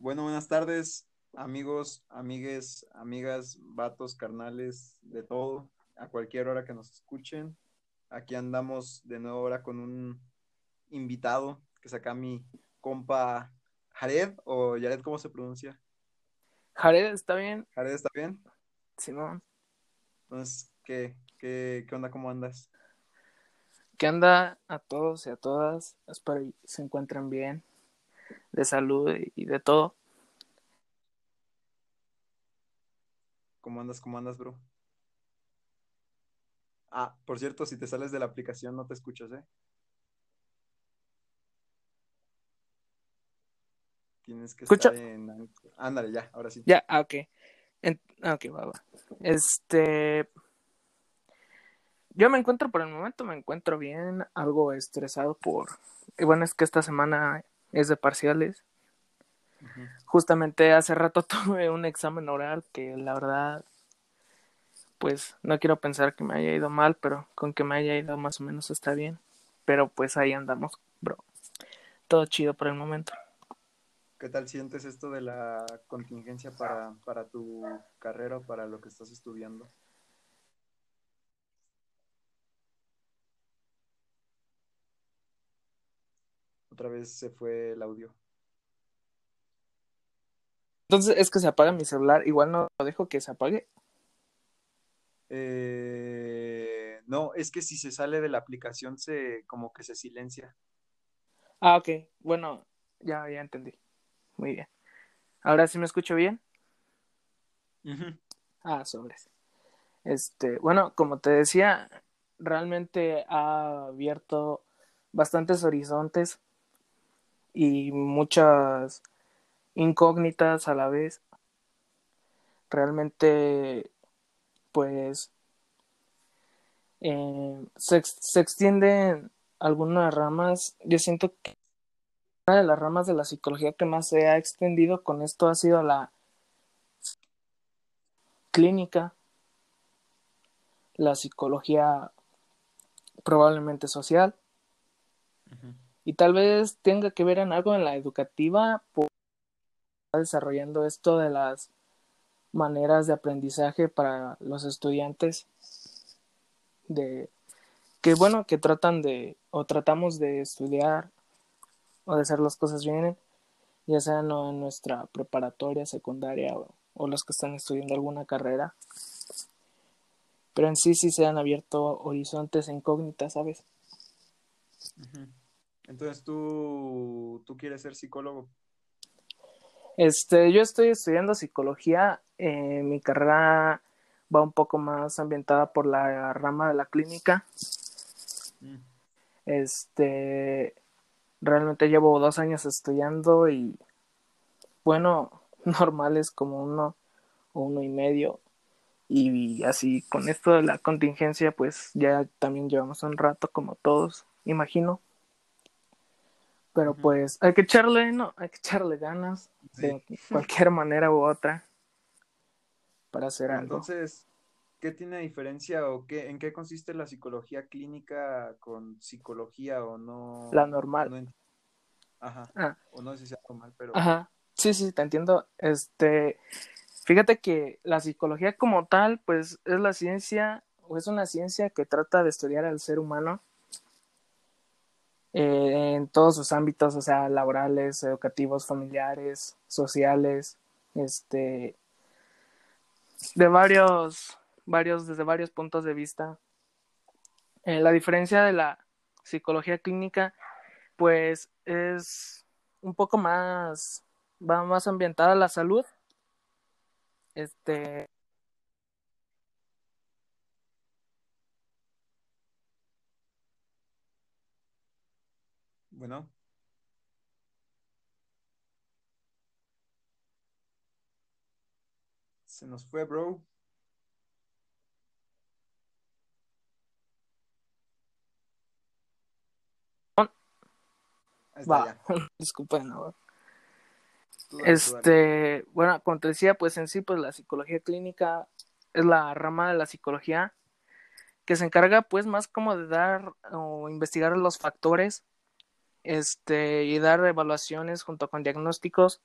Bueno, buenas tardes, amigos, amigues, amigas, vatos, carnales, de todo, a cualquier hora que nos escuchen. Aquí andamos de nuevo ahora con un invitado, que saca mi compa Jared, o Jared, ¿cómo se pronuncia? Jared, ¿está bien? Jared, ¿está bien? Simón. Entonces, ¿qué, qué, qué onda? ¿Cómo andas? ¿Qué anda a todos y a todas? Espero que se encuentren bien, de salud y de todo. ¿Cómo andas? ¿Cómo andas, bro? Ah, por cierto, si te sales de la aplicación no te escuchas, ¿eh? Tienes que ¿Escucha? estar en... Ándale, ya, ahora sí. Ya, ah, ok. En- ah, ok, va, va. Este. Yo me encuentro por el momento, me encuentro bien, algo estresado por. Y bueno, es que esta semana es de parciales. Justamente hace rato tuve un examen oral que la verdad, pues no quiero pensar que me haya ido mal, pero con que me haya ido más o menos está bien. Pero pues ahí andamos, bro. Todo chido por el momento. ¿Qué tal sientes esto de la contingencia para, para tu carrera o para lo que estás estudiando? Otra vez se fue el audio. Entonces es que se apaga mi celular, igual no lo dejo que se apague. Eh, no, es que si se sale de la aplicación se como que se silencia. Ah, ok, bueno, ya, ya entendí. Muy bien. Ahora sí me escucho bien. Ujú. Ah, sobres. Este, bueno, como te decía, realmente ha abierto bastantes horizontes y muchas incógnitas a la vez. Realmente, pues, eh, se, se extienden algunas ramas. Yo siento que una de las ramas de la psicología que más se ha extendido con esto ha sido la clínica, la psicología probablemente social Ujú. Y tal vez tenga que ver en algo en la educativa por desarrollando esto de las maneras de aprendizaje para los estudiantes de que bueno que tratan de o tratamos de estudiar o de hacer las cosas bien ya sea no en nuestra preparatoria secundaria o, los que están estudiando alguna carrera pero en sí sí se han abierto horizontes e incógnitas sabes Ujú. Entonces tú, tú quieres ser psicólogo. Este, yo estoy estudiando psicología. eh, mi carrera va un poco más ambientada por la rama de la clínica. Mm. Este, realmente llevo dos años estudiando y, bueno, normales como uno o uno y medio. Y así, con esto de la contingencia, pues ya también llevamos un rato, como todos, imagino. Pero pues hay que echarle, no, hay que echarle ganas de cualquier manera u otra para hacer algo. entonces, ¿qué tiene diferencia o qué, en qué consiste la psicología clínica con psicología o no? La normal. no ent- Ajá. Ah, O no sé si sea normal, pero ajá. Sí, sí, te entiendo. Este, fíjate que la psicología como tal, pues es la ciencia, o es una ciencia que trata de estudiar al ser humano eh, en todos sus ámbitos, o sea, laborales, educativos, familiares, sociales, este, de varios, varios, desde varios puntos de vista. Eh, la diferencia de la psicología clínica, pues es un poco más, va más ambientada a la salud. Este, bueno. Se nos fue, bro. Va, disculpen, ¿no? Este, bueno, como te decía, pues en sí, pues la psicología clínica es la rama de la psicología que se encarga, pues, más como de dar o investigar los factores, este, y dar evaluaciones junto con diagnósticos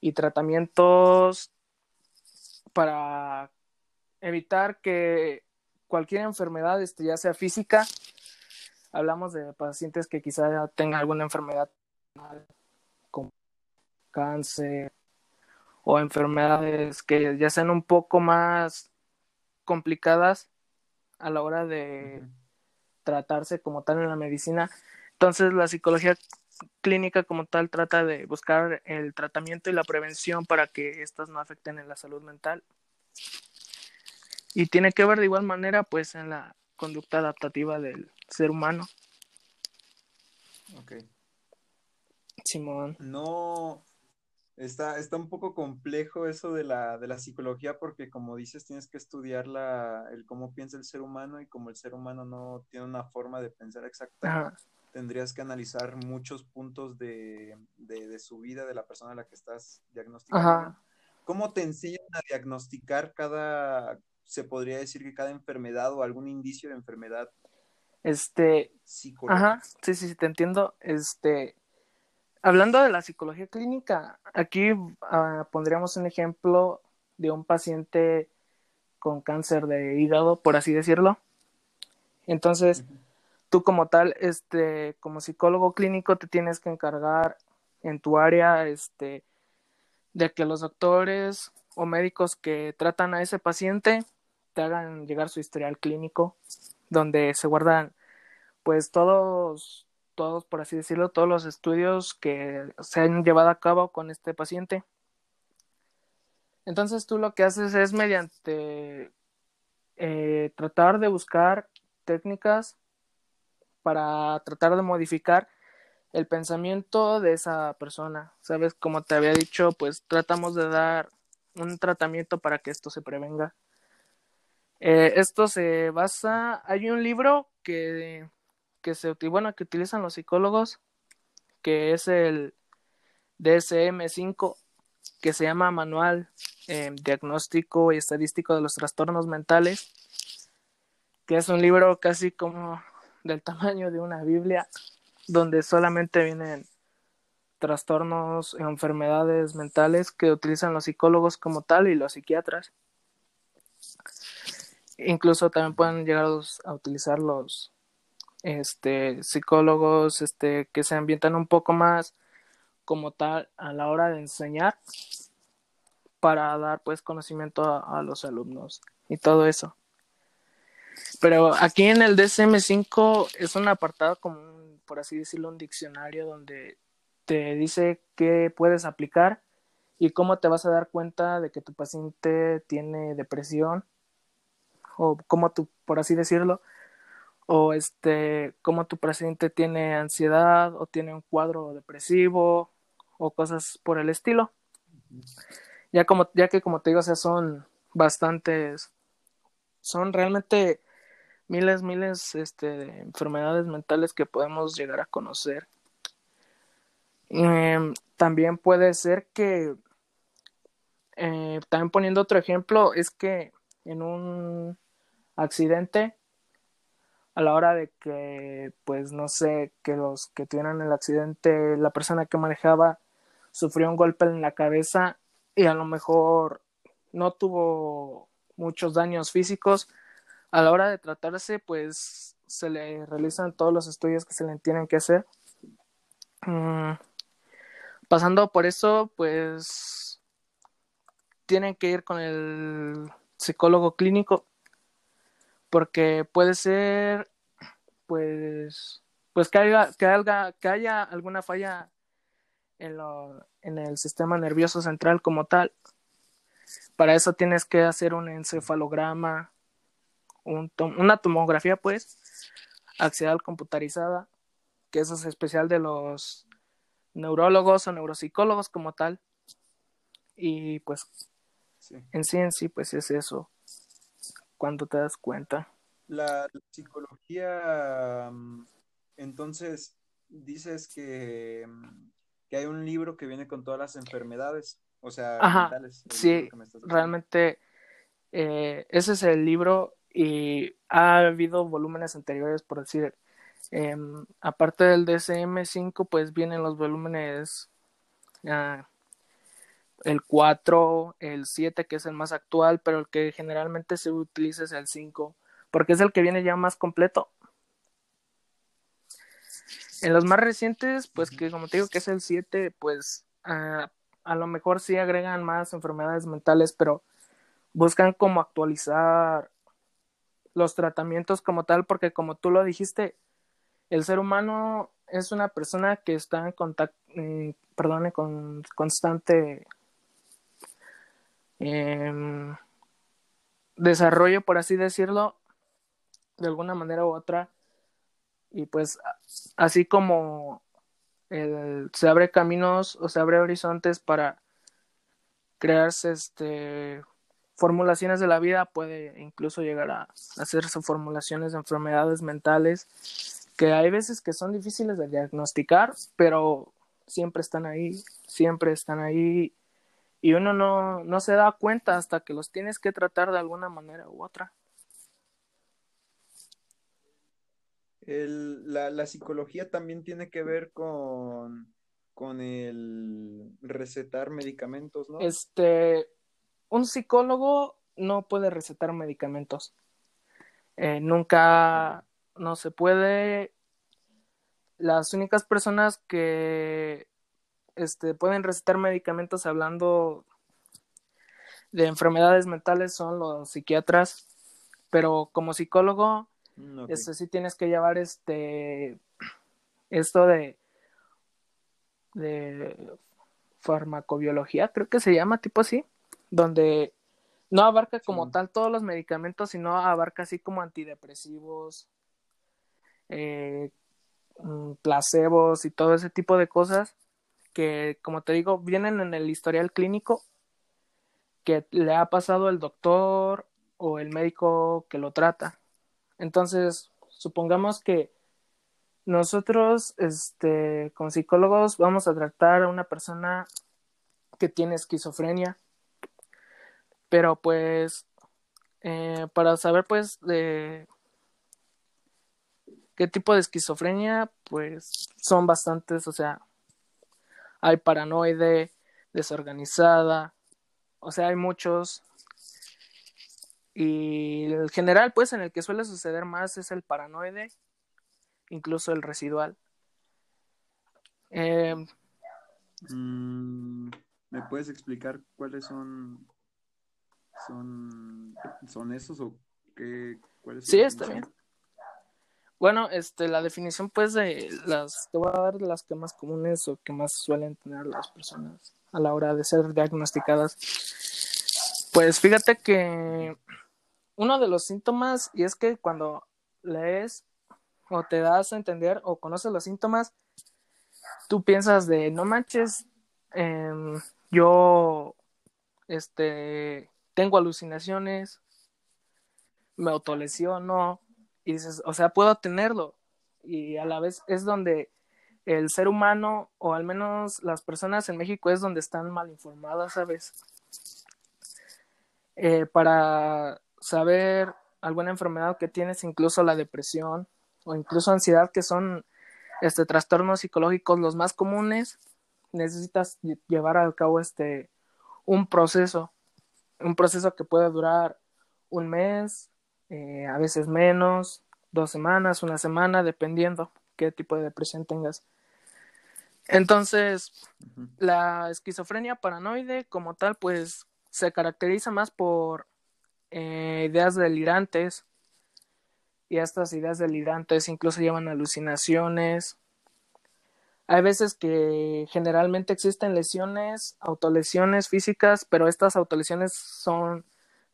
y tratamientos para evitar que cualquier enfermedad, este, ya sea física, hablamos de pacientes que quizá tengan alguna enfermedad como cáncer o enfermedades que ya sean un poco más complicadas a la hora de tratarse como tal en la medicina. Entonces la psicología clínica como tal trata de buscar el tratamiento y la prevención para que éstas no afecten en la salud mental. Y tiene que ver de igual manera pues en la conducta adaptativa del ser humano. Ok. Simón. No, está, está un poco complejo eso de la, de la psicología porque como dices tienes que estudiar la, el cómo piensa el ser humano y como el ser humano no tiene una forma de pensar exacta, tendrías que analizar muchos puntos de, de, su vida, de la persona a la que estás diagnosticando. ¿Cómo te enseñan a diagnosticar cada, se podría decir que cada enfermedad o algún indicio de enfermedad este, ajá, sí, sí, sí, te entiendo. Este, hablando de la psicología clínica, aquí ah, pondríamos un ejemplo de un paciente con cáncer de hígado, por así decirlo. Entonces, tú como tal, este, como psicólogo clínico, te tienes que encargar en tu área, este, de que los doctores o médicos que tratan a ese paciente te hagan llegar su historial clínico, donde se guardan pues todos, todos, por así decirlo, todos los estudios que se han llevado a cabo con este paciente. Entonces tú lo que haces es mediante eh, tratar de buscar técnicas para tratar de modificar el pensamiento de esa persona. Sabes, como te había dicho, pues tratamos de dar un tratamiento para que esto se prevenga. Eh, esto se basa, hay un libro que que se bueno, que utilizan los psicólogos, que es el DSM-5, que se llama Manual eh, Diagnóstico y Estadístico de los Trastornos Mentales, que es un libro casi como del tamaño de una Biblia, donde solamente vienen trastornos, enfermedades mentales que utilizan los psicólogos como tal y los psiquiatras. Incluso también pueden llegar a utilizar los este, psicólogos este, que se ambientan un poco más como tal a la hora de enseñar para dar pues conocimiento a, los alumnos y todo eso. Pero aquí en el DSM5 es un apartado como, por así decirlo, un diccionario donde te dice qué puedes aplicar y cómo te vas a dar cuenta de que tu paciente tiene depresión o cómo tú, por así decirlo, o este, como tu paciente tiene ansiedad o tiene un cuadro depresivo o cosas por el estilo. Ya como, ya que como te digo, o sea, son bastantes, son realmente miles, miles este, de enfermedades mentales que podemos llegar a conocer. Em, también puede ser que, eh, también poniendo otro ejemplo, es que en un accidente a la hora de que, pues no sé, que los que tuvieron el accidente, la persona que manejaba sufrió un golpe en la cabeza y a lo mejor no tuvo muchos daños físicos, a la hora de tratarse, pues se le realizan todos los estudios que se le tienen que hacer. Mm, pasando por eso, pues tienen que ir con el psicólogo clínico porque puede ser pues pues que haya, que haya, que haya alguna falla en, lo, en el sistema nervioso central como tal. Para eso tienes que hacer un encefalograma, un una tomografía, pues, axial computarizada, que eso es especial de los neurólogos o neuropsicólogos como tal. Y pues, en sí en sí, pues es eso cuando te das cuenta. La, psicología, mm, entonces, dices que, mm, que, hay un libro que viene con todas las enfermedades, o sea, mentales. Sí, realmente eh, ese es el libro y ha habido volúmenes anteriores, por decir, em, aparte del DSM-5, pues vienen los volúmenes ah, el 4, el 7, que es el más actual, pero el que generalmente se utiliza es el 5, porque es el que viene ya más completo. En los más recientes, pues que como te digo que es el 7, pues uh, a lo mejor sí agregan más enfermedades mentales, pero buscan como actualizar los tratamientos como tal, porque como tú lo dijiste, el ser humano es una persona que está en contacto, eh, perdone, con constante eh, desarrollo, por así decirlo, de alguna manera u otra. Y pues así como el, se abre caminos o se abre horizontes para crearse este formulaciones de la vida puede incluso llegar a hacerse formulaciones de enfermedades mentales que hay veces que son difíciles de diagnosticar pero siempre están ahí siempre están ahí y uno no, no se da cuenta hasta que los tienes que tratar de alguna manera u otra el, la, la, psicología también tiene que ver con, con el recetar medicamentos, ¿no? Este, un psicólogo no puede recetar medicamentos. Eh, nunca, no se puede. Las únicas personas que este, pueden recetar medicamentos hablando de enfermedades mentales son los psiquiatras, pero como psicólogo Mm, okay. Este sí tienes que llevar este esto de de farmacobiología, creo que se llama tipo así, donde no abarca como sí. tal todos los medicamentos, sino abarca así como antidepresivos, eh, mm, placebos y todo ese tipo de cosas que, como te digo, vienen en el historial clínico que le ha pasado el doctor o el médico que lo trata. Entonces, supongamos que nosotros, este, como psicólogos, vamos a tratar a una persona que tiene esquizofrenia, pero pues, eh, para saber, pues, de qué tipo de esquizofrenia, pues, son bastantes, o sea, hay paranoide, desorganizada, o sea, hay muchos, y el general, pues, en el que suele suceder más es el paranoide, incluso el residual. Eh, mm, ¿Me puedes explicar cuáles son, son, son esos o qué? Cuál es sí, está bien. Bueno, este, la definición, pues, de las, te voy a dar las que más comunes o que más suelen tener las personas a la hora de ser diagnosticadas. Pues fíjate que uno de los síntomas, y es que cuando lees o te das a entender o conoces los síntomas, tú piensas de, no manches, eh, yo este, tengo alucinaciones, me autolesiono, y dices, o sea, puedo tenerlo. Y a la vez es donde el ser humano, o al menos las personas en México, es donde están mal informadas, ¿sabes? Eh, para saber alguna enfermedad que tienes, incluso la depresión o incluso ansiedad, que son este trastornos psicológicos los más comunes, necesitas llevar a cabo este un proceso, un proceso que puede durar un mes, eh, a veces menos, dos semanas, una semana, dependiendo qué tipo de depresión tengas. Entonces, uh -huh. la esquizofrenia paranoide como tal, pues se caracteriza más por eh, ideas delirantes y estas ideas delirantes incluso llevan alucinaciones. Hay veces que generalmente existen lesiones, autolesiones físicas, pero estas autolesiones son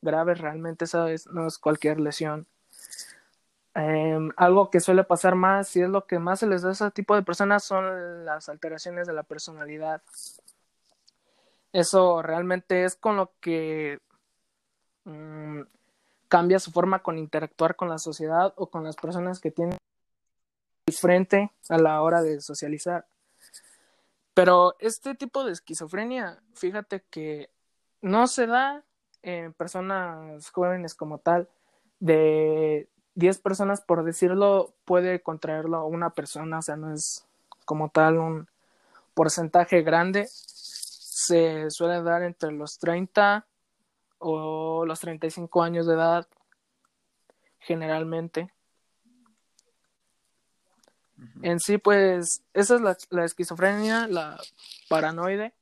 graves realmente, ¿sabes? No es cualquier lesión. Eh, algo que suele pasar más y es lo que más se les da a ese tipo de personas son las alteraciones de la personalidad. Eso realmente es con lo que um, cambia su forma con interactuar con la sociedad o con las personas que tienen frente a la hora de socializar. Pero este tipo de esquizofrenia, fíjate que no se da en personas jóvenes como tal. De 10 personas, por decirlo, puede contraerlo una persona, o sea, no es como tal un porcentaje grande. se suele dar entre los 30 o los 35 años de edad, generalmente. En sí, pues, esa es la, la, esquizofrenia, la paranoide.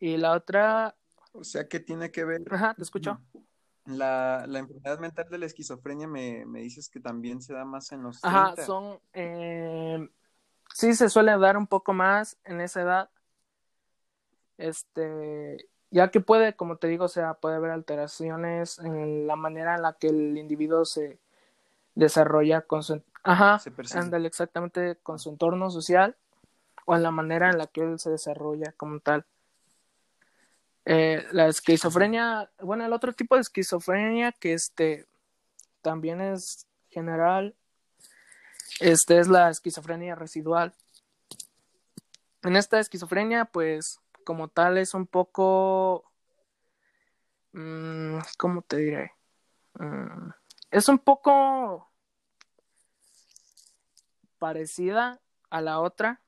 Y la otra... O sea, que tiene que ver... Ajá, te escucho. La, la enfermedad mental de la esquizofrenia me, me, dices que también se da más en los 30. Ajá, son... Eh, sí, se suele dar un poco más en esa edad. Este, ya que puede, como te digo, o sea, puede haber alteraciones en la manera en la que el individuo se desarrolla con su, ajá, ándale exactamente con su entorno social o en la manera en la que él se desarrolla como tal. Eh, la esquizofrenia, bueno, el otro tipo de esquizofrenia que este también es general, este es la esquizofrenia residual. En esta esquizofrenia, pues como tal es un poco, mmm, ¿cómo te diré? Mm, es un poco parecida a la otra,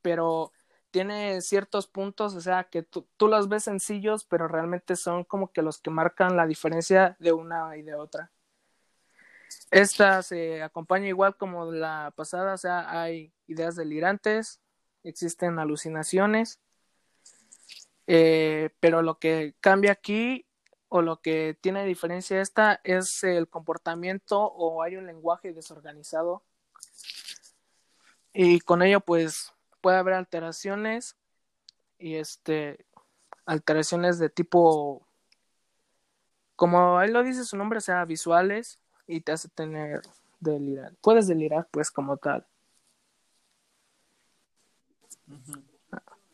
pero tiene ciertos puntos, o sea, que tú, los ves sencillos, pero realmente son como que los que marcan la diferencia de una y de otra. Esta se acompaña igual como la pasada, o sea, hay ideas delirantes, existen alucinaciones, eh, pero lo que cambia aquí o lo que tiene diferencia esta es el comportamiento o hay un lenguaje desorganizado y con ello pues puede haber alteraciones y este alteraciones de tipo como ahí lo dice su nombre, sea, visuales y te hace tener delirar. Puedes delirar pues como tal.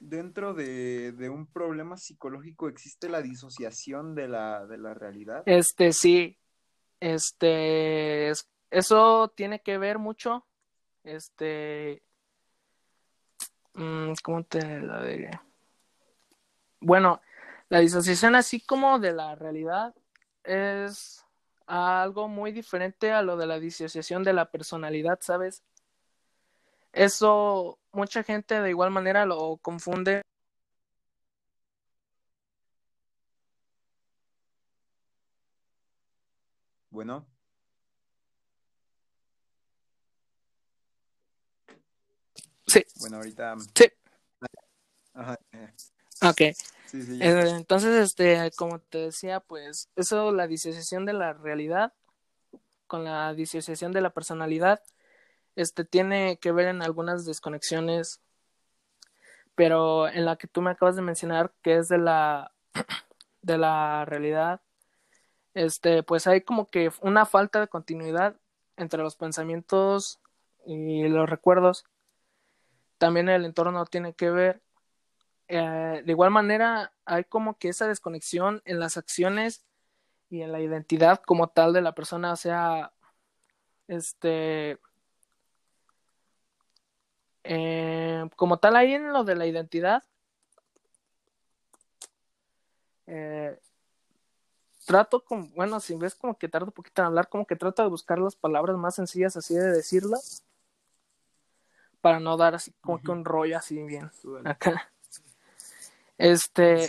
Dentro de, de, un problema psicológico existe la disociación de la, de la realidad. Este sí, este, eso tiene que ver mucho, este, mm, ¿cómo te la diré? Bueno, la disociación así como de la realidad es algo muy diferente a lo de la disociación de la personalidad, ¿sabes? Eso mucha gente de igual manera lo confunde. Bueno. Sí. Bueno, ahorita. Sí. Ajá. Ok. Sí, sí, Entonces, este, como te decía, pues eso, la disociación de la realidad con la disociación de la personalidad, este tiene que ver en algunas desconexiones, pero en la que tú me acabas de mencionar, que es de la de la realidad, este, pues hay como que una falta de continuidad entre los pensamientos y los recuerdos. También el entorno tiene que ver. Eh, de igual manera, hay como que esa desconexión en las acciones y en la identidad como tal de la persona, o sea, este, eh, como tal, ahí en lo de la identidad, eh, trato con, bueno, si ves como que tardo un poquito en hablar, como que trato de buscar las palabras más sencillas así de decirlas, para no dar así como que un rollo así bien acá. Este,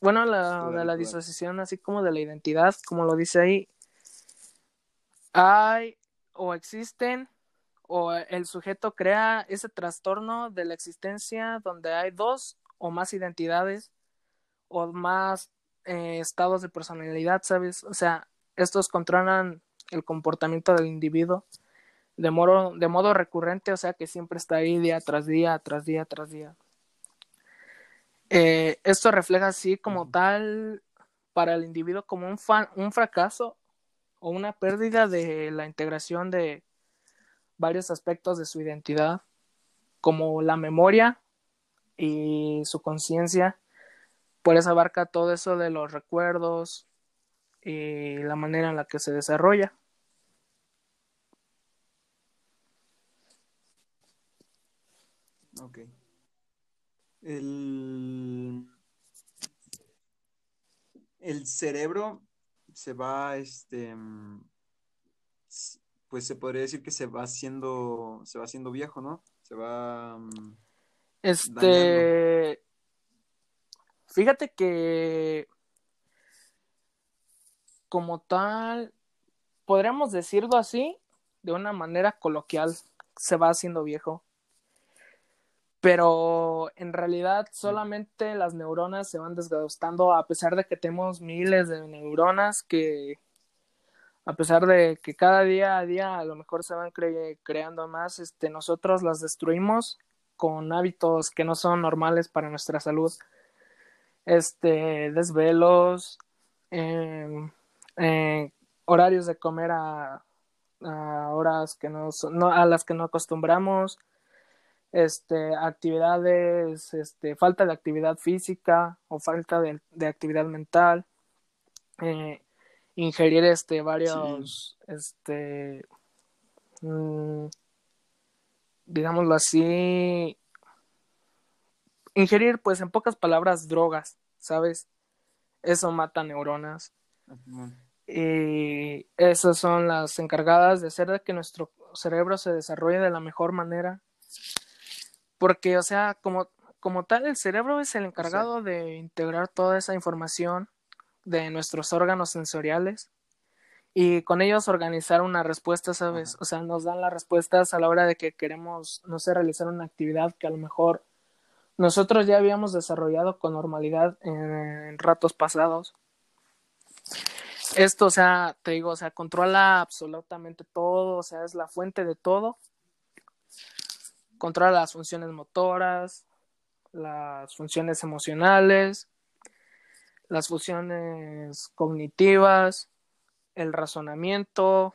bueno, la de la disociación así como de la identidad, como lo dice ahí, hay o existen o el sujeto crea ese trastorno de la existencia donde hay dos o más identidades o más eh, estados de personalidad, ¿sabes? O sea, estos controlan el comportamiento del individuo de modo, de modo recurrente, o sea, que siempre está ahí día tras día, tras día, tras día. Eh, esto refleja así como tal para el individuo como un, un fracaso o una pérdida de la integración de varios aspectos de su identidad, como la memoria y su conciencia. Por eso abarca todo eso de los recuerdos y la manera en la que se desarrolla. Ok. El, el cerebro se va, este, pues se podría decir que se va haciendo, se va haciendo viejo, ¿no? Se va... Mm, Este. Fíjate que. Como tal, podríamos decirlo así, de una manera coloquial, se va haciendo viejo. Pero en realidad solamente las neuronas se van desgastando a pesar de que tenemos miles de neuronas que a pesar de que cada día a día a lo mejor se van creando más, este, nosotros las destruimos con hábitos que no son normales para nuestra salud. Este, desvelos, em, eh, horarios de comer a, horas que no, no, a las que no acostumbramos, este, actividades, este, falta de actividad física o falta de, de actividad mental. Eh, ingerir este varios este mm, digámoslo así ingerir pues en pocas palabras drogas sabes eso mata neuronas. Y esas son las encargadas de hacer de que nuestro cerebro se desarrolle de la mejor manera. Porque o sea como como tal el cerebro es el encargado de integrar toda esa información de nuestros órganos sensoriales y con ellos organizar una respuesta, ¿sabes? O sea, nos dan las respuestas a la hora de que queremos, no sé, realizar una actividad que a lo mejor nosotros ya habíamos desarrollado con normalidad en, ratos pasados. Esto, o sea, te digo, o sea, controla absolutamente todo, o sea, es la fuente de todo. Controla las funciones motoras, las funciones emocionales, las funciones cognitivas, el razonamiento,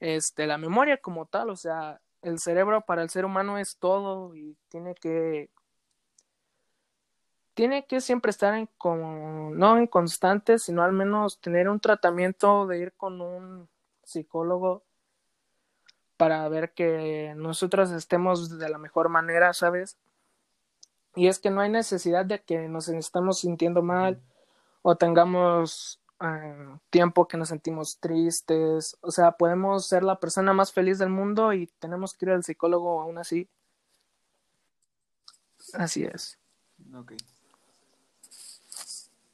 este, la memoria como tal, o sea, el cerebro para el ser humano es todo y tiene que tiene que siempre estar en como no en constante, sino al menos tener un tratamiento de ir con un psicólogo para ver que nosotros estemos de la mejor manera, ¿sabes? Y es que no hay necesidad de que nos estemos sintiendo mal o tengamos eh, tiempo que nos sentimos tristes. O sea, podemos ser la persona más feliz del mundo y tenemos que ir al psicólogo aún así. Así es. Ok.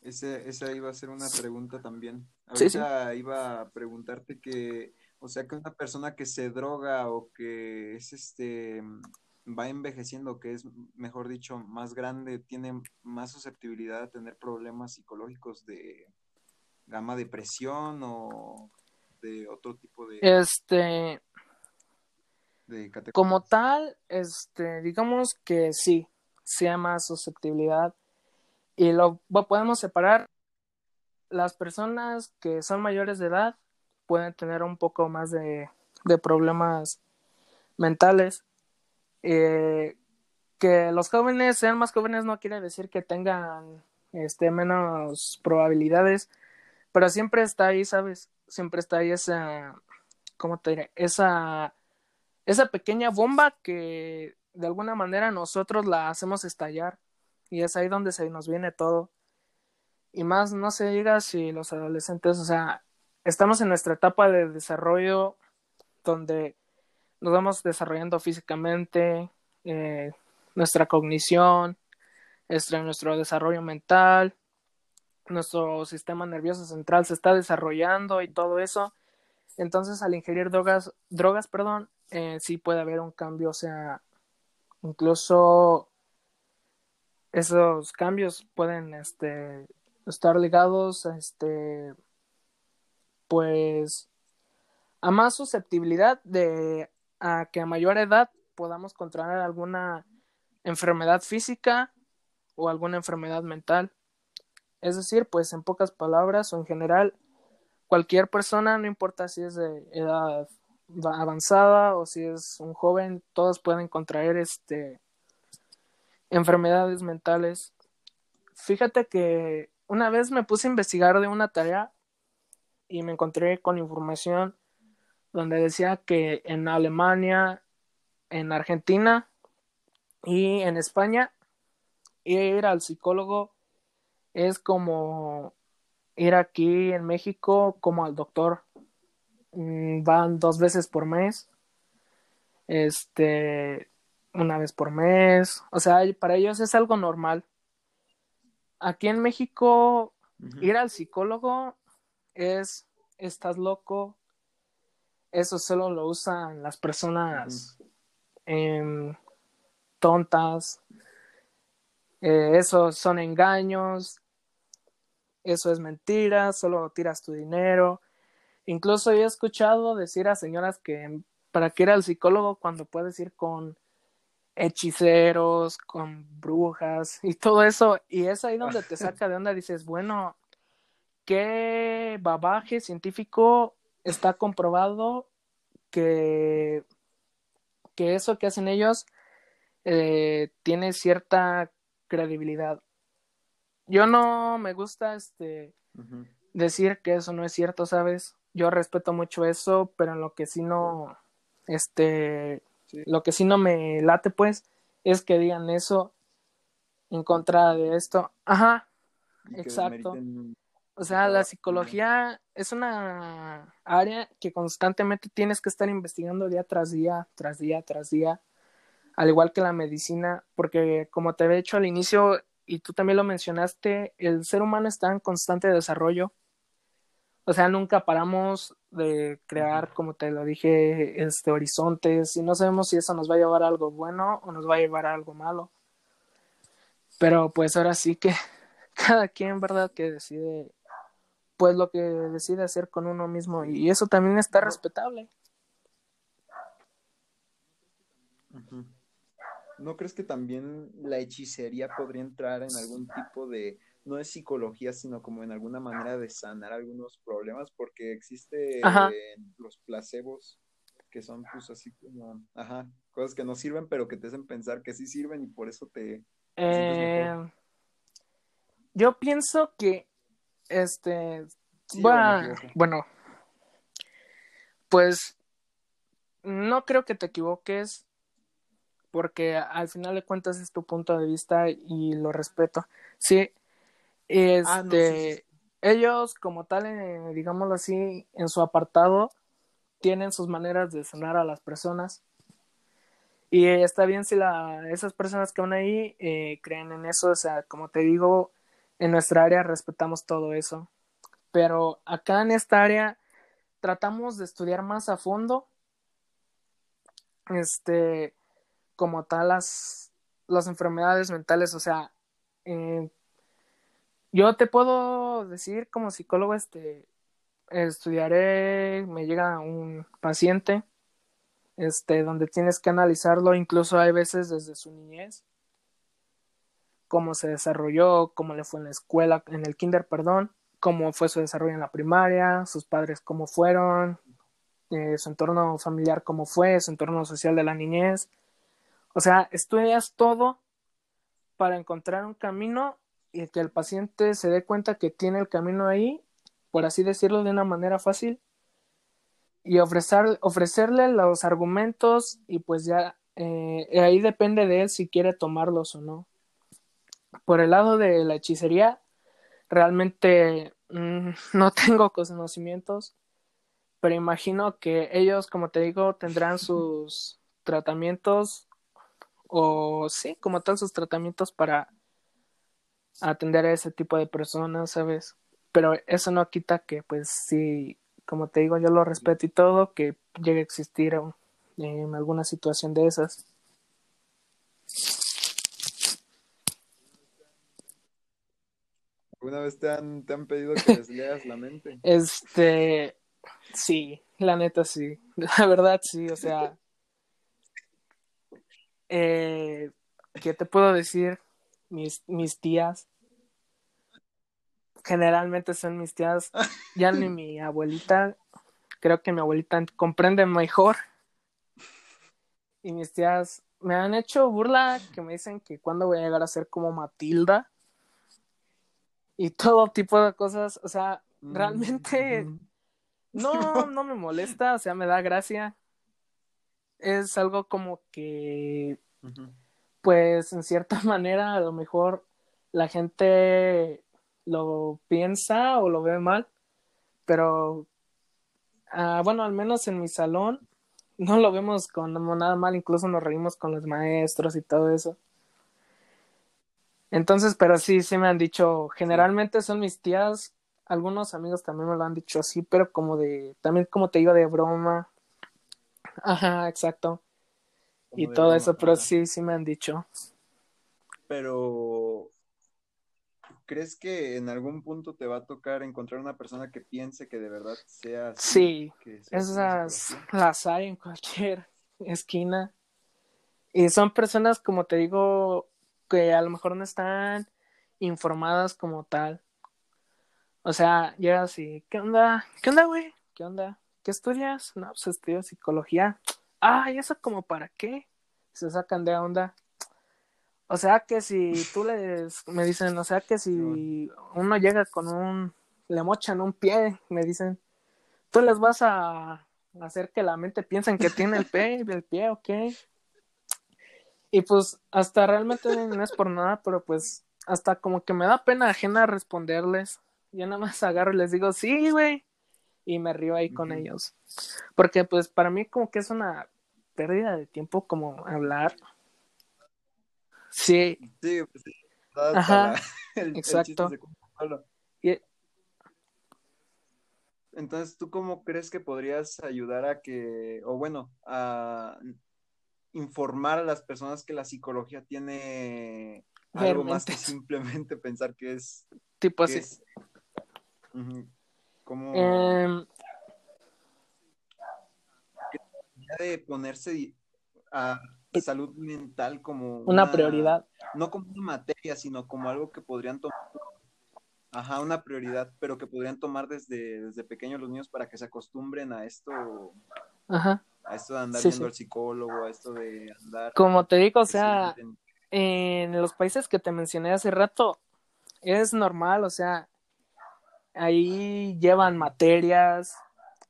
esa iba a ser una pregunta también. Ahorita iba a preguntarte que, o sea, que una persona que se droga o que es este va envejeciendo, que es, mejor dicho, más grande, tiene más susceptibilidad a tener problemas psicológicos de gama depresión o de otro tipo de... Este... como tal, este, digamos que sí, sea más susceptibilidad. Y lo podemos separar. Las personas que son mayores de edad pueden tener un poco más de, de problemas mentales eh, que los jóvenes sean más jóvenes no quiere decir que tengan este menos probabilidades, pero siempre está ahí, ¿sabes? Siempre está ahí esa ¿cómo te diré? esa esa pequeña bomba que de alguna manera nosotros la hacemos estallar y es ahí donde se nos viene todo. Y más no se diga si los adolescentes, o sea, estamos en nuestra etapa de desarrollo donde nos vamos desarrollando físicamente, eh, nuestra cognición, este, nuestro desarrollo mental, nuestro sistema nervioso central se está desarrollando y todo eso. Entonces, al ingerir drogas, drogas, perdón, eh, sí puede haber un cambio, o sea, incluso esos cambios pueden este, estar ligados, este, pues, a más susceptibilidad de a que a mayor edad podamos contraer alguna enfermedad física o alguna enfermedad mental. Es decir, pues en pocas palabras o en general, cualquier persona, no importa si es de edad avanzada o si es un joven, todos pueden contraer este enfermedades mentales. Fíjate que una vez me puse a investigar de una tarea y me encontré con información donde decía que en Alemania, en Argentina y en España, ir al psicólogo es como ir aquí en México como al doctor. Mm, van dos veces por mes. Este una vez por mes, o sea, para ellos es algo normal. Aquí en México, ir al psicólogo es, estás loco, eso solo lo usan las personas em, tontas, eh, eso son engaños, eso es mentira, solo tiras tu dinero. Incluso he escuchado decir a señoras que para qué ir al psicólogo cuando puedes ir con hechiceros, con brujas y todo eso. Y es ahí donde te saca de onda, dices, bueno, ¿qué babaje científico está comprobado que, que eso que hacen ellos eh, tiene cierta credibilidad? Yo no me gusta este decir que eso no es cierto, ¿sabes? Yo respeto mucho eso, pero en lo que sí no, este, lo que sí no me late, pues, es que digan eso en contra de esto. Ajá, exacto. O sea, la psicología es una área que constantemente tienes que estar investigando día tras día, tras día, tras día, al igual que la medicina, porque como te había dicho al inicio, y tú también lo mencionaste, el ser humano está en constante desarrollo. O sea, nunca paramos de crear, como te lo dije, este horizontes y no sabemos si eso nos va a llevar a algo bueno o nos va a llevar a algo malo. Pero pues ahora sí que cada quien, ¿verdad? Que decide pues lo que decide hacer con uno mismo y eso también está respetable. ¿No crees que también la hechicería podría entrar en algún tipo de no es psicología, sino como en alguna manera de sanar algunos problemas, porque existe los placebos que son pues así como, ajá, cosas que no sirven, pero que te hacen pensar que sí sirven y por eso te... Eh, yo pienso que, este, bueno, pues no creo que te equivoques, porque al final de cuentas es tu punto de vista y lo respeto. Sí, Ah, este, ellos como tal, eh, digámoslo así, en su apartado, tienen sus maneras de sanar a las personas. Y está bien si la, esas personas que van ahí eh, creen en eso, o sea, como te digo, en nuestra área respetamos todo eso. Pero acá en esta área tratamos de estudiar más a fondo, este, como tal las, las enfermedades mentales, o sea, eh, yo te puedo decir como psicólogo, este, estudiaré, me llega un paciente, este, donde tienes que analizarlo, incluso hay veces desde su niñez, cómo se desarrolló, cómo le fue en la escuela, en el kinder, perdón, cómo fue su desarrollo en la primaria, sus padres cómo fueron, eh, su entorno familiar cómo fue, su entorno social de la niñez. O sea, estudias todo para encontrar un camino y que el paciente se dé cuenta que tiene el camino ahí, por así decirlo de una manera fácil, y ofrecer, ofrecerle los argumentos y pues ya eh, ahí depende de él si quiere tomarlos o no. Por el lado de la hechicería, realmente mm, no tengo conocimientos, pero imagino que ellos, como te digo, tendrán sus tratamientos o sí, como tal sus tratamientos para atender a ese tipo de personas, ¿sabes? Pero eso no quita que, pues, sí, como te digo, yo lo respeto y todo, que llegue a existir en alguna situación de esas. ¿Alguna vez te han, te han pedido que les leas la mente? Este, sí, la neta sí, la verdad sí, o sea, eh, ¿qué te puedo decir? mis, mis tías. Generalmente son mis tías, ya ni mi abuelita. Creo que mi abuelita comprende mejor. Y mis tías me han hecho burla que me dicen que cuando voy a llegar a ser como Matilda. Y todo tipo de cosas. O sea, realmente mm. no, no me molesta, o sea, me da gracia. Es algo como que pues en cierta manera a lo mejor la gente lo piensa o lo ve mal, pero ah, bueno, al menos en mi salón no lo vemos como nada mal, incluso nos reímos con los maestros y todo eso. Entonces, pero sí, sí me han dicho, generalmente son mis tías, algunos amigos también me lo han dicho así, pero como de, también como te digo, de broma. Ajá, exacto. y todo eso, pero sí, sí me han dicho. Pero, ¿crees que en algún punto te va a tocar encontrar una persona que piense que de verdad sea así? Sí, esas las hay en cualquier esquina. Y son personas, como te digo, que a lo mejor no están informadas como tal. O sea, llega así, ¿qué onda? ¿Qué onda, güey? ¿Qué onda? ¿Qué estudias? No, pues estudio psicología. Ah, ¿y eso como para qué? Se sacan de onda. O sea que si tú les, me dicen, o sea que si uno llega con un, le mochan un pie, me dicen, tú les vas a hacer que la mente piensen que tiene el pie, el pie, ok. Y pues hasta realmente no es por nada, pero pues hasta como que me da pena ajena responderles. Yo nada más agarro y les digo, sí, güey. Y me río ahí con ellos. Porque pues para mí como que es una pérdida de tiempo como hablar. Sí. Sí, pues sí. Ajá. exacto. Entonces, ¿tú cómo crees que podrías ayudar a que, o bueno, a informar a las personas que la psicología tiene algo más que simplemente pensar que es tipo así. como em, de ponerse a salud mental como una, prioridad. No como una materia, sino como algo que podrían tomar. Ajá, una prioridad, pero que podrían tomar desde, desde pequeños los niños para que se acostumbren a esto. Ajá a esto de andar viendo al psicólogo, a esto de andar. Como te digo, o sea, en los países que te mencioné hace rato, es normal, o sea, ahí llevan materias,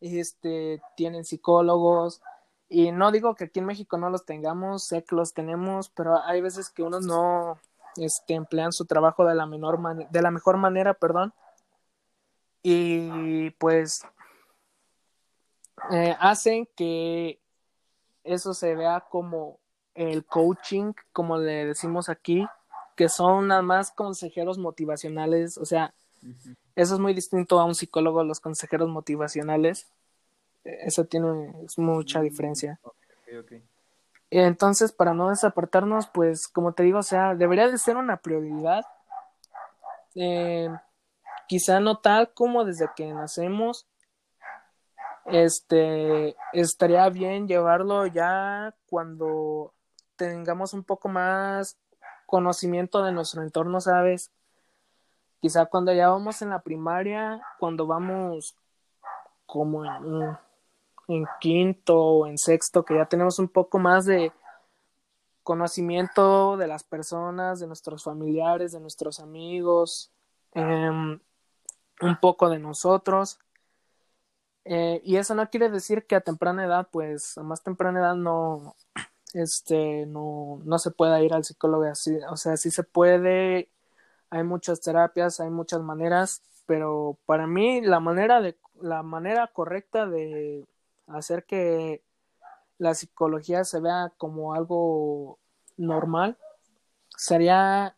este, tienen psicólogos, y no digo que aquí en México no los tengamos, sé que los tenemos, pero hay veces que unos no este, emplean su trabajo de la, menor de la mejor manera, perdón. Y pues eh, hacen que eso se vea como el coaching, como le decimos aquí, que son nada más consejeros motivacionales, o sea, eso es muy distinto a un psicólogo, los consejeros motivacionales, eso tiene mucha diferencia. Entonces, para no desapartarnos, pues, como te digo, o sea, debería de ser una prioridad. Eh, quizá no tal como desde que nacemos, este, estaría bien llevarlo ya cuando tengamos un poco más conocimiento de nuestro entorno, ¿sabes? Quizá cuando ya vamos en la primaria, cuando vamos como en, quinto o en sexto, que ya tenemos un poco más de conocimiento de las personas, de nuestros familiares, de nuestros amigos, em, un poco de nosotros eh, y eso no quiere decir que a temprana edad, pues a más temprana edad no, este, no, no se pueda ir al psicólogo así, o sea, sí se puede, hay muchas terapias, hay muchas maneras, pero para mí la manera de, la manera correcta de hacer que la psicología se vea como algo normal sería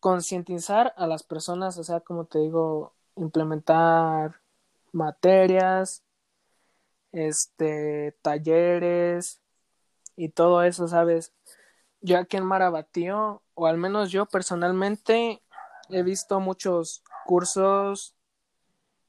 concientizar a las personas, o sea, como te digo, implementar materias, este, talleres y todo eso, ¿sabes? Yo aquí en Marabatío, o al menos yo personalmente, he visto muchos cursos,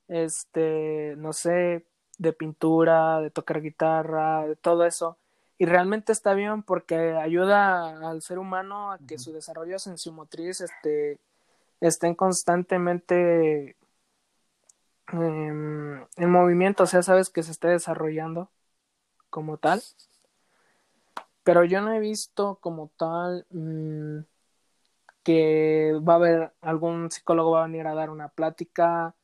este, no sé, de pintura, de tocar guitarra, de todo eso. Y realmente está bien porque ayuda al ser humano a que su desarrollo sensiomotriz este, estén constantemente Em, en movimiento, o sea, sabes que se esté desarrollando como tal. Pero yo no he visto como tal mm, que va a haber algún psicólogo va a venir a dar una plática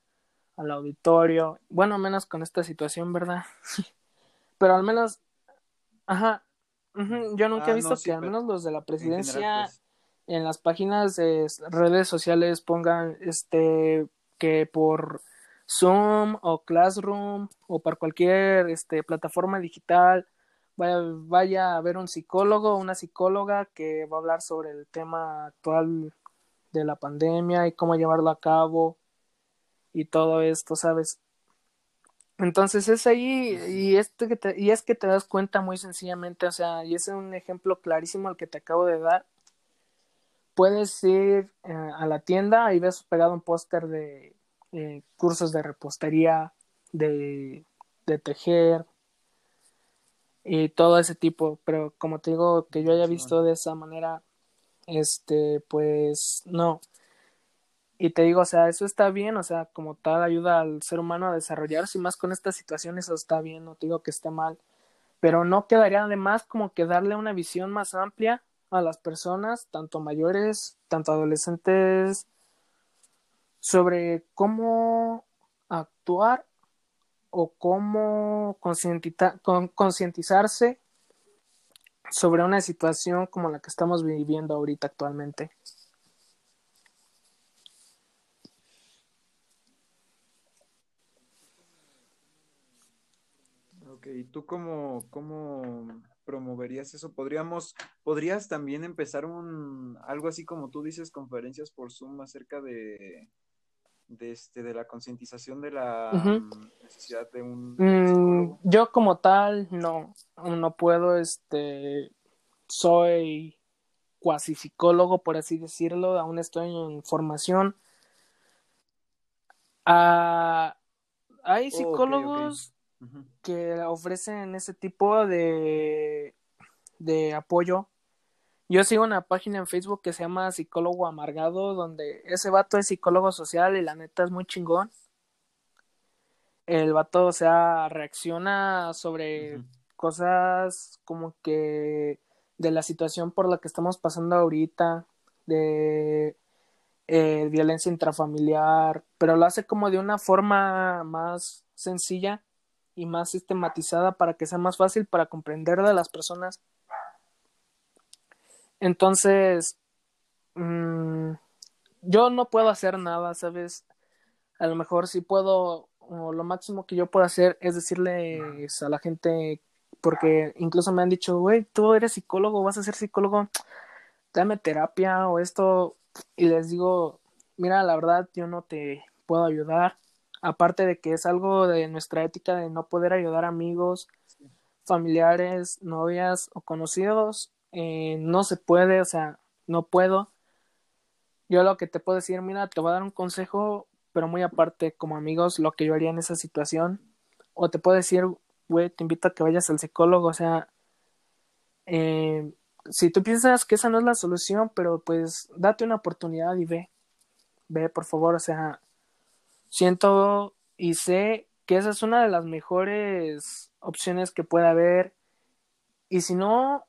al auditorio. Bueno, menos con esta situación, ¿verdad? pero al menos, ajá, yo nunca he ah, visto que al menos los de la presidencia en, pues. en las páginas de redes sociales pongan este que por Zoom o Classroom o por cualquier este, plataforma digital, vaya, vaya a ver un psicólogo o una psicóloga que va a hablar sobre el tema actual de la pandemia y cómo llevarlo a cabo y todo esto, ¿sabes? Entonces es ahí y, este que te, y es que te das cuenta muy sencillamente, o sea, y es un ejemplo clarísimo el que te acabo de dar. Puedes ir eh, a la tienda y ves pegado un póster de eh, cursos de repostería, de, de tejer y todo ese tipo, pero como te digo, que yo haya visto de esa manera, este, pues no. Y te digo, o sea, eso está bien, o sea, como tal ayuda al ser humano a desarrollarse y más con estas situaciones, eso está bien, no te digo que esté mal, pero no quedaría de más como que darle una visión más amplia a las personas, tanto mayores, tanto adolescentes, sobre cómo actuar o cómo concientizarse sobre una situación como la que estamos viviendo ahorita actualmente. ¿y tú cómo, cómo promoverías eso? ¿Podríamos, podrías también empezar un, algo así como tú dices, conferencias por Zoom acerca de, de, este, de la concientización de la necesidad de un mm, yo como tal, no, no puedo, este, soy cuasi psicólogo, por así decirlo, aún estoy en formación. Ah, hay psicólogos que ofrecen ese tipo de, de apoyo. Yo sigo una página en Facebook que se llama Psicólogo Amargado, donde ese vato es psicólogo social y la neta es muy chingón. El vato, o sea, reacciona sobre cosas como que de la situación por la que estamos pasando ahorita, de eh, violencia intrafamiliar, pero lo hace como de una forma más sencilla y más sistematizada para que sea más fácil para comprender de las personas. Entonces, mmm, yo no puedo hacer nada, ¿sabes? A lo mejor sí puedo, o lo máximo que yo puedo hacer es decirles a la gente, porque incluso me han dicho, güey, tú eres psicólogo, vas a ser psicólogo, dame terapia o esto, y les digo, mira, la verdad, yo no te puedo ayudar, aparte de que es algo de nuestra ética de no poder ayudar amigos, familiares, novias o conocidos, eh, no se puede, o sea, no puedo. Yo lo que te puedo decir, mira, te voy a dar un consejo, pero muy aparte, como amigos, lo que yo haría en esa situación. O te puedo decir, güey, te invito a que vayas al psicólogo, o sea, eh, si tú piensas que esa no es la solución, pero pues date una oportunidad y ve, ve, por favor, o sea, siento y sé que esa es una de las mejores opciones que puede haber. Y si no,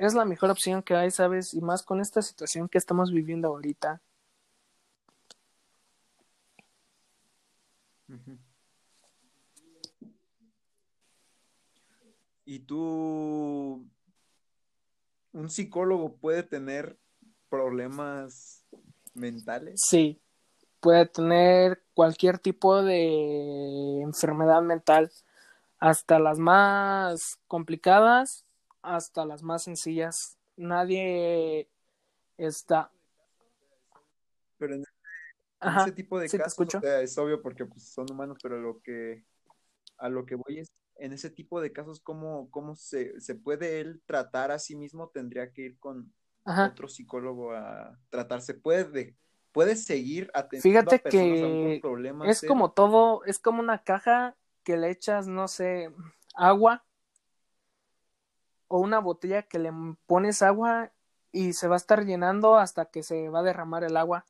es la mejor opción que hay, ¿sabes? Y más con esta situación que estamos viviendo ahorita. ¿Y tú, un psicólogo puede tener problemas mentales? Sí, puede tener cualquier tipo de enfermedad mental, hasta las más complicadas, hasta las más sencillas. Nadie está. Pero en, ese tipo de casos, es obvio porque pues, son humanos, pero lo que a lo que voy es en ese tipo de casos, ¿cómo, cómo se, se puede él tratar a sí mismo? Tendría que ir con otro psicólogo a tratarse. Puede puedes seguir atendiendo Fíjate a que es como todo, es como una caja que le echas, no sé, agua o una botella que le pones agua y se va a estar llenando hasta que se va a derramar el agua.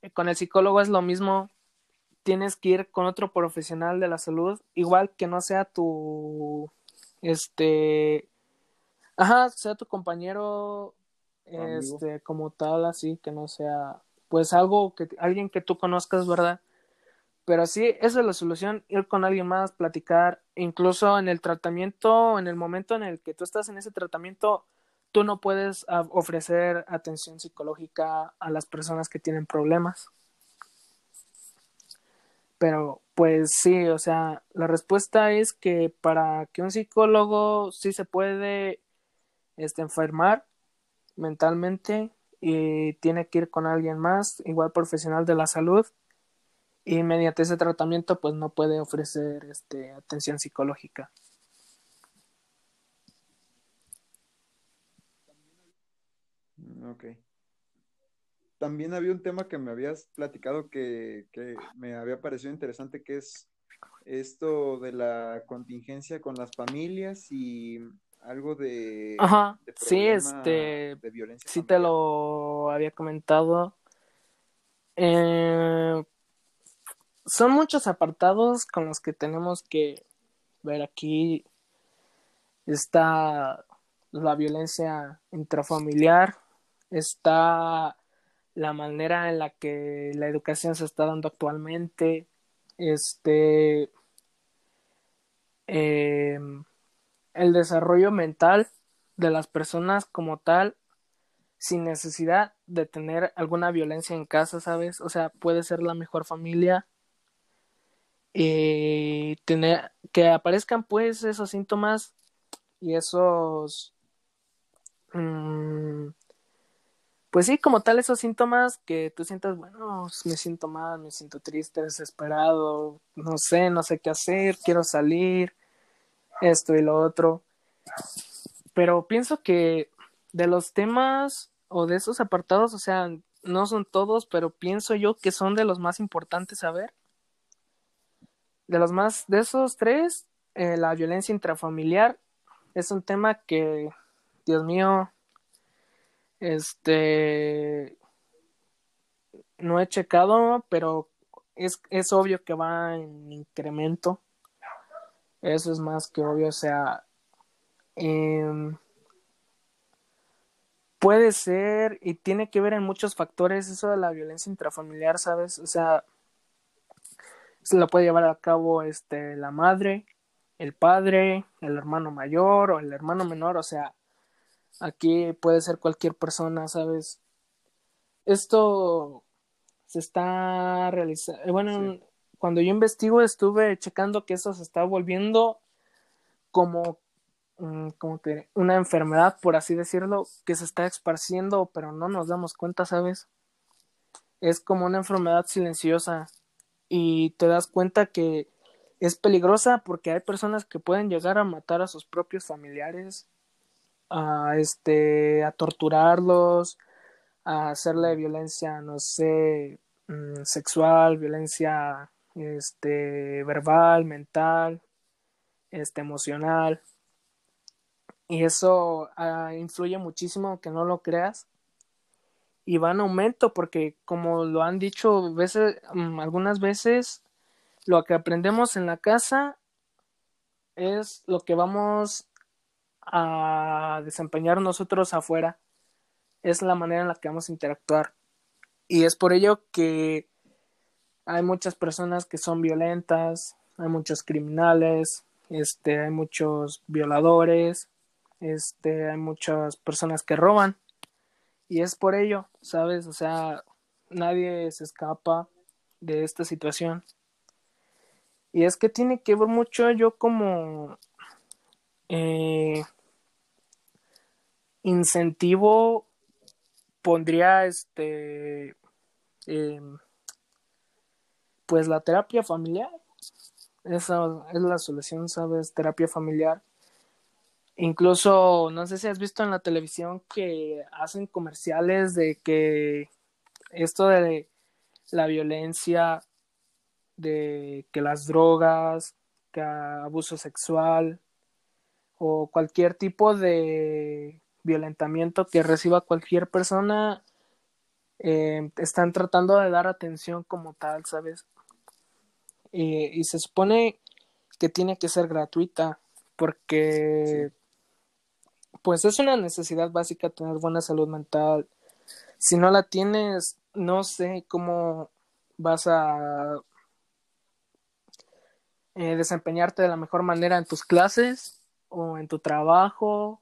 Eh, con el psicólogo es lo mismo, tienes que ir con otro profesional de la salud, igual que no sea tu, este, ajá, sea tu compañero este, como tal, así, que no sea, pues algo que, alguien que tú conozcas, ¿verdad? Pero sí, esa es la solución, ir con alguien más, platicar, incluso en el tratamiento, en el momento en el que tú estás en ese tratamiento, tú no puedes ofrecer atención psicológica a las personas que tienen problemas. Pero pues sí, o sea, la respuesta es que para que un psicólogo sí se puede este, enfermar mentalmente y tiene que ir con alguien más, igual profesional de la salud, y mediante ese tratamiento pues no puede ofrecer este, atención psicológica. Ok. También había un tema que me habías platicado que, me había parecido interesante, que es esto de la contingencia con las familias y algo de, Ajá, sí, este, de violencia. Sí te lo había comentado. Eh, son muchos apartados con los que tenemos que ver aquí. Está la violencia intrafamiliar, está la manera en la que la educación se está dando actualmente, este, em, el desarrollo mental de las personas como tal, sin necesidad de tener alguna violencia en casa, ¿sabes? O sea, puede ser la mejor familia. Y tener que aparezcan pues esos síntomas y esos mm, pues sí, como tal, esos síntomas que tú sientas, bueno, me siento mal, me siento triste, desesperado, no sé, no sé qué hacer, quiero salir, esto y lo otro. Pero pienso que de los temas o de esos apartados, o sea, no son todos, pero pienso yo que son de los más importantes a ver. De los más, de esos tres, eh, la violencia intrafamiliar es un tema que, Dios mío, este, no he checado, pero es, es obvio que va en incremento. Eso es más que obvio, o sea, em, puede ser y tiene que ver en muchos factores eso de la violencia intrafamiliar, ¿sabes? O sea, se lo puede llevar a cabo este la madre, el padre, el hermano mayor o el hermano menor, o sea, Aquí puede ser cualquier persona, ¿sabes? Esto se está realizando. Eh, bueno, cuando yo investigo estuve checando que eso se está volviendo como, mm, como que una enfermedad, por así decirlo, que se está esparciendo, pero no nos damos cuenta, ¿sabes? Es como una enfermedad silenciosa y te das cuenta que es peligrosa porque hay personas que pueden llegar a matar a sus propios familiares a este a torturarlos, a hacerle violencia, no sé, mm, sexual, violencia este verbal, mental, este emocional. Y eso ah, influye muchísimo aunque no lo creas. Y va en aumento porque como lo han dicho veces, mm, algunas veces lo que aprendemos en la casa es lo que vamos a desempeñar nosotros afuera es la manera en la que vamos a interactuar. Y es por ello que hay muchas personas que son violentas, hay muchos criminales, este, hay muchos violadores, este, hay muchas personas que roban. Y es por ello, ¿sabes? O sea, nadie se escapa de esta situación. Y es que tiene que ver mucho yo como eh, incentivo pondría este em, pues la terapia familiar esa es la solución sabes terapia familiar incluso no sé si has visto en la televisión que hacen comerciales de que esto de la violencia de que las drogas que abuso sexual o cualquier tipo de violentamiento que reciba cualquier persona, eh, están tratando de dar atención como tal, ¿sabes? y se supone que tiene que ser gratuita porque pues es una necesidad básica tener buena salud mental. Si no la tienes, no sé cómo vas a eh, desempeñarte de la mejor manera en tus clases o en tu trabajo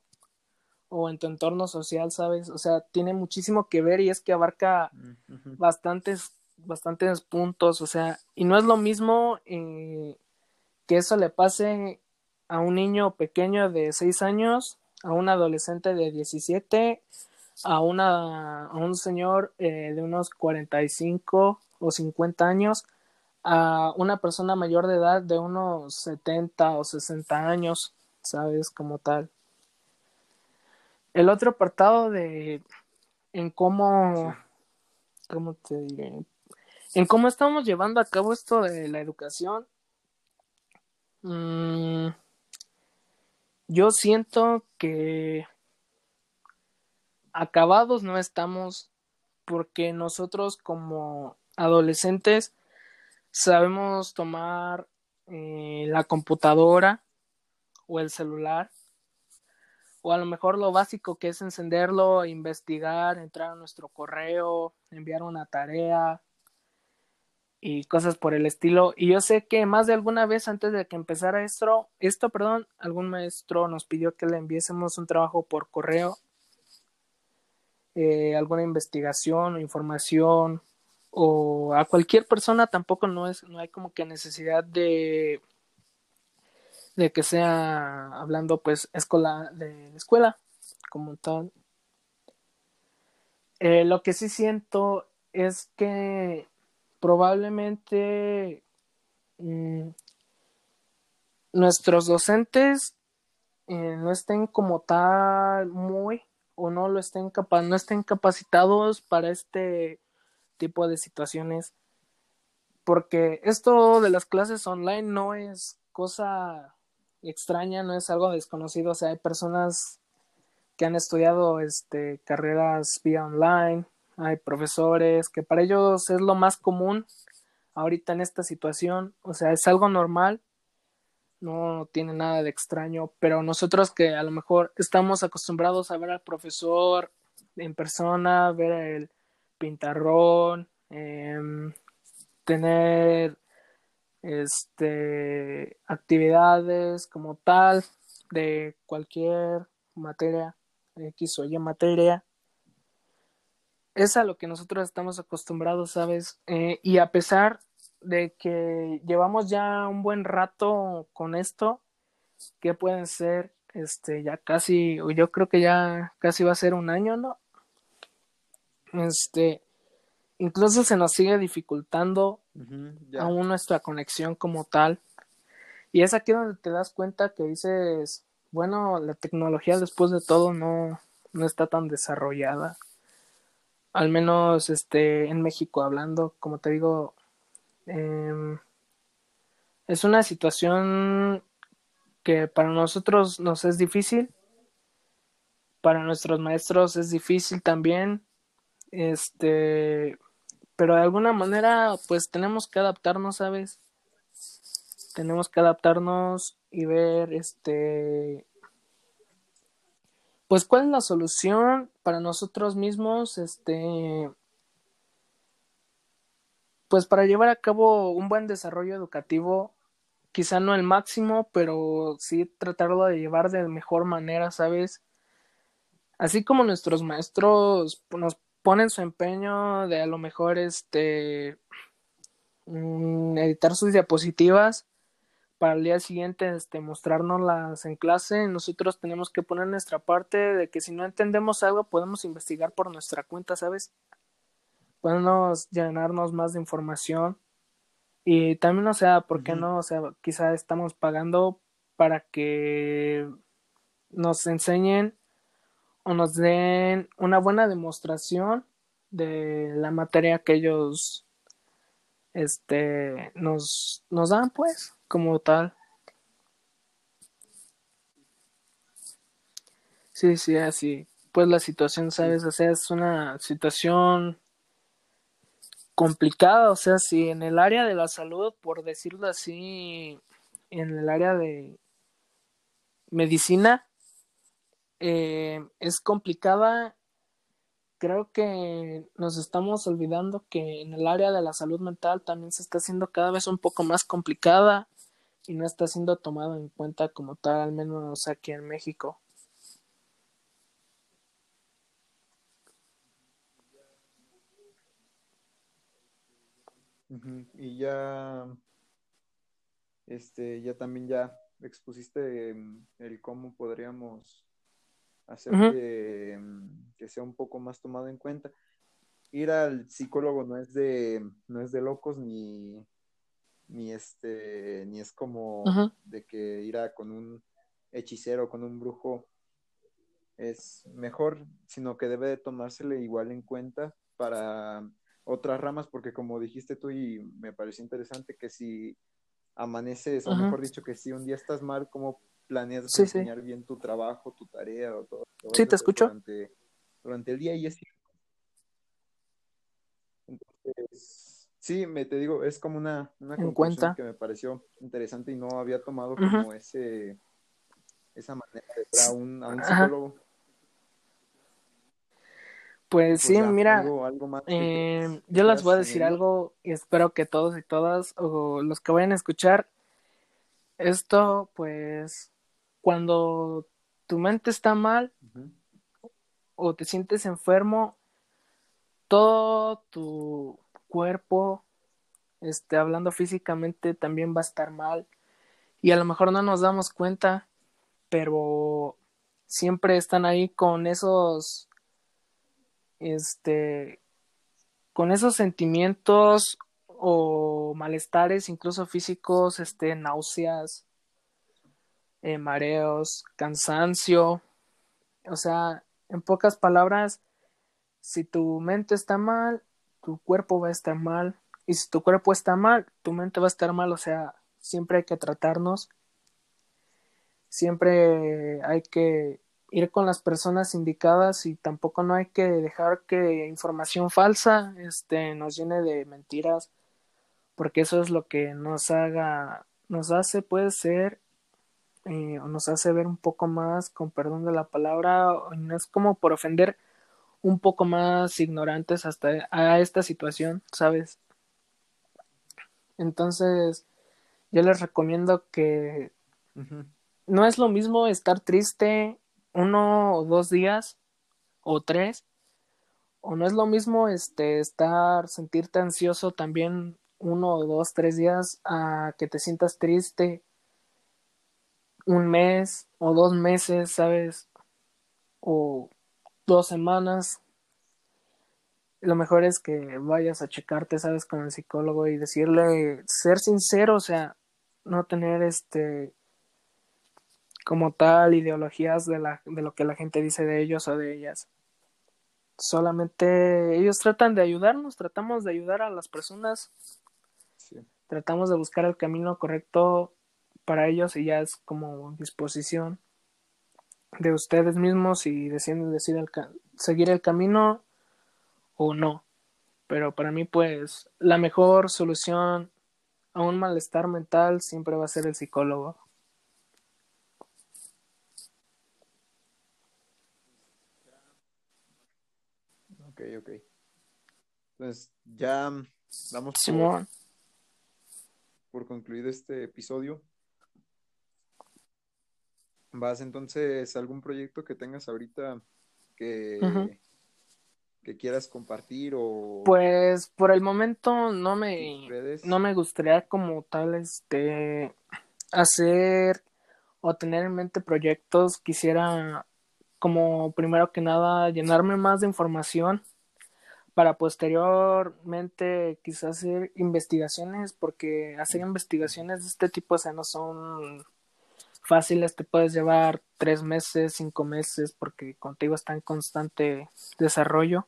o en tu entorno social, ¿sabes? O sea, tiene muchísimo que ver y es que abarca bastantes bastantes puntos, o sea, y no es lo mismo eh, que eso le pase a un niño pequeño de 6 años, a un adolescente de 17, a, una, a un señor eh, de unos 45 o 50 años, a una persona mayor de edad de unos 70 o 60 años, ¿sabes? Como tal. El otro apartado de en cómo, ¿cómo te diré? En cómo estamos llevando a cabo esto de la educación. Mm, yo siento que acabados no estamos porque nosotros como adolescentes sabemos tomar eh, la computadora o el celular o a lo mejor lo básico que es encenderlo, investigar, entrar a nuestro correo, enviar una tarea y cosas por el estilo. Y yo sé que más de alguna vez antes de que empezara esto, esto, perdón, algún maestro nos pidió que le enviésemos un trabajo por correo, eh, alguna investigación o información o a cualquier persona tampoco no es no hay como que necesidad de de que sea hablando pues escuela de escuela como tal eh, lo que sí siento es que probablemente mm, nuestros docentes eh, no estén como tal muy o no lo estén capa no estén capacitados para este tipo de situaciones porque esto de las clases online no es cosa extraña, no es algo desconocido, o sea, hay personas que han estudiado este carreras vía online, hay profesores que para ellos es lo más común ahorita en esta situación, o sea, es algo normal, no tiene nada de extraño, pero nosotros que a lo mejor estamos acostumbrados a ver al profesor en persona, ver el pintarrón, em, tener este actividades como tal de cualquier materia X o Y materia es a lo que nosotros estamos acostumbrados sabes eh, y a pesar de que llevamos ya un buen rato con esto que pueden ser este ya casi o yo creo que ya casi va a ser un año no este incluso se nos sigue dificultando aún nuestra conexión como tal. Y es aquí donde te das cuenta que dices, bueno, la tecnología después de todo no, no está tan desarrollada. Al menos este, en México hablando, como te digo, em, es una situación que para nosotros nos es difícil, para nuestros maestros es difícil también, este, pero de alguna manera pues tenemos que adaptarnos, ¿sabes? Tenemos que adaptarnos y ver este pues cuál es la solución para nosotros mismos, este pues para llevar a cabo un buen desarrollo educativo, quizá no el máximo, pero sí tratarlo de llevar de mejor manera, ¿sabes? Así como nuestros maestros nos ponen su empeño de a lo mejor este mm, editar sus diapositivas para el día siguiente este mostrárnoslas en clase nosotros tenemos que poner nuestra parte de que si no entendemos algo podemos investigar por nuestra cuenta sabes podemos llenarnos más de información. Y también o sea por qué no o sea quizá estamos pagando para que nos enseñen o nos den una buena demostración de la materia que ellos este nos, nos dan pues como tal. Sí sí así. Pues la situación sabes o sea es una situación complicada o sea si en el área de la salud por decirlo así en el área de medicina eh, es complicada. Creo que nos estamos olvidando que en el área de la salud mental también se está haciendo cada vez un poco más complicada y no está siendo tomado en cuenta como tal, al menos aquí en México. Y ya, este, ya también ya expusiste em, el cómo podríamos hacer que, em, que, sea un poco más tomado en cuenta. Ir al psicólogo no es de, no es de locos ni, ni este, ni es como de que ir a con un hechicero, con un brujo. Es mejor, sino que debe de tomársele igual en cuenta para otras ramas, porque como dijiste tú y me pareció interesante que si amaneces, o mejor dicho, que si un día estás mal, ¿cómo planeas diseñar bien tu trabajo, tu tarea o todo? sí, te escucho. Durante, el día y es entonces, sí, me te digo, es como una, una conclusión que me pareció interesante y no había tomado como ese esa manera de ver a un, a un psicólogo. Pues, sí, mira, eh, yo les voy a decir algo y espero que todos y todas o los que vayan a escuchar esto, pues cuando tu mente está mal o te sientes enfermo, todo tu cuerpo, este, hablando físicamente, también va a estar mal. Y a lo mejor no nos damos cuenta, pero siempre están ahí con esos este, con esos sentimientos o malestares, incluso físicos, este, náuseas, eh, mareos, cansancio, o sea, en pocas palabras, si tu mente está mal, tu cuerpo va a estar mal, y si tu cuerpo está mal, tu mente va a estar mal, o sea, siempre hay que tratarnos, siempre hay que ir con las personas indicadas y tampoco no hay que dejar que información falsa este nos llene de mentiras porque eso es lo que nos haga nos hace puede ser eh, o nos hace ver un poco más con perdón de la palabra no es como por ofender un poco más ignorantes hasta a esta situación sabes entonces yo les recomiendo que no es lo mismo estar triste uno o dos días o tres o no es lo mismo este estar sentirte ansioso también uno o dos tres días a que te sientas triste un mes o dos meses sabes o dos semanas. Lo mejor es que vayas a checarte sabes con el psicólogo y decirle ser sincero o sea no tener este como tal ideologías de, la, de lo que la gente dice de ellos o de ellas. Solamente ellos tratan de ayudarnos, tratamos de ayudar a las personas, tratamos de buscar el camino correcto para ellos y ya es como disposición de ustedes mismos si deciden decir seguir el camino o no. Pero para mí pues la mejor solución a un malestar mental siempre va a ser el psicólogo. Ok, ok. Entonces, ya damos por, concluido este episodio. ¿Vas entonces algún proyecto que tengas ahorita que, que quieras compartir o pues por el momento no me no me gustaría como tal este hacer o tener en mente proyectos. Quisiera como primero que nada llenarme más de información para posteriormente quizás hacer investigaciones porque hacer investigaciones de este tipo o sea no son fáciles te puedes llevar tres meses cinco meses porque contigo está en constante desarrollo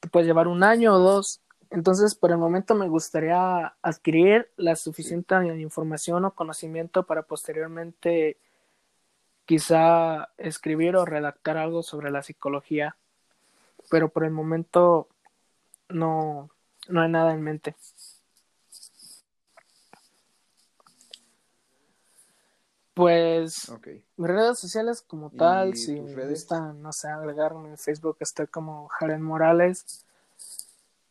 te puedes llevar un año o dos entonces por el momento me gustaría adquirir la suficiente información o conocimiento para posteriormente quizá escribir o redactar algo sobre la psicología, pero por el momento no, no hay nada en mente. Pues mis redes sociales como tal, si me gustan, no sé, agregarme en Facebook estoy como Jared Morales.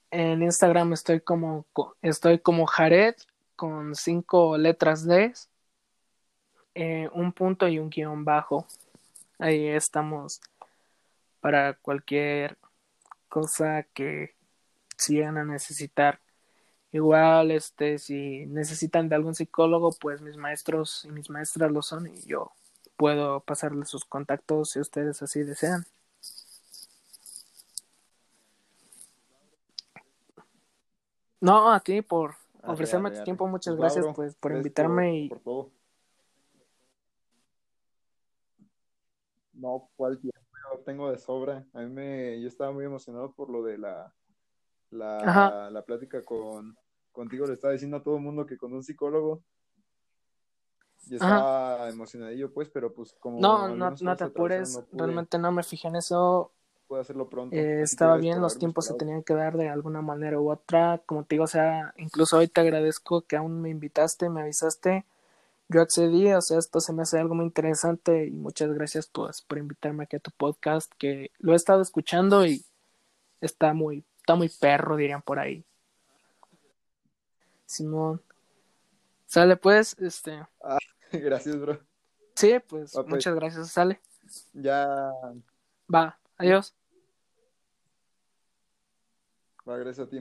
En Instagram estoy como estoy como Jared con cinco letras D eh, un punto y un guion bajo. Ahí estamos para cualquier cosa que sigan a necesitar. Igual, este, si necesitan de algún psicólogo, pues mis maestros y mis maestras lo son y yo puedo pasarles sus contactos si ustedes así desean. No, a ti por ofrecerme tu tiempo, muchas pues gracias pues por invitarme y No, ¿cuál tiempo? tengo de sobra. A mí me, yo estaba muy emocionado por lo de la, la, la plática con, contigo. Le estaba diciendo a todo el mundo que con un psicólogo. Y estaba emocionadillo, pues, pero pues como... No, no, no te apures. Realmente no me fijé en eso. Puedo hacerlo pronto. Eh, estaba bien, los tiempos se tenían que dar de alguna manera u otra. Como te digo, o sea, incluso hoy te agradezco que aún me invitaste, me avisaste yo accedí, o sea, esto se me hace algo muy interesante y muchas gracias pues por invitarme aquí a tu podcast que lo he estado escuchando y está muy, está muy perro, dirían por ahí. Simón. Sale pues, este. Ah, gracias, bro. Sí, pues, pues, muchas gracias, sale. Ya. Va, adiós. Va, gracias a ti.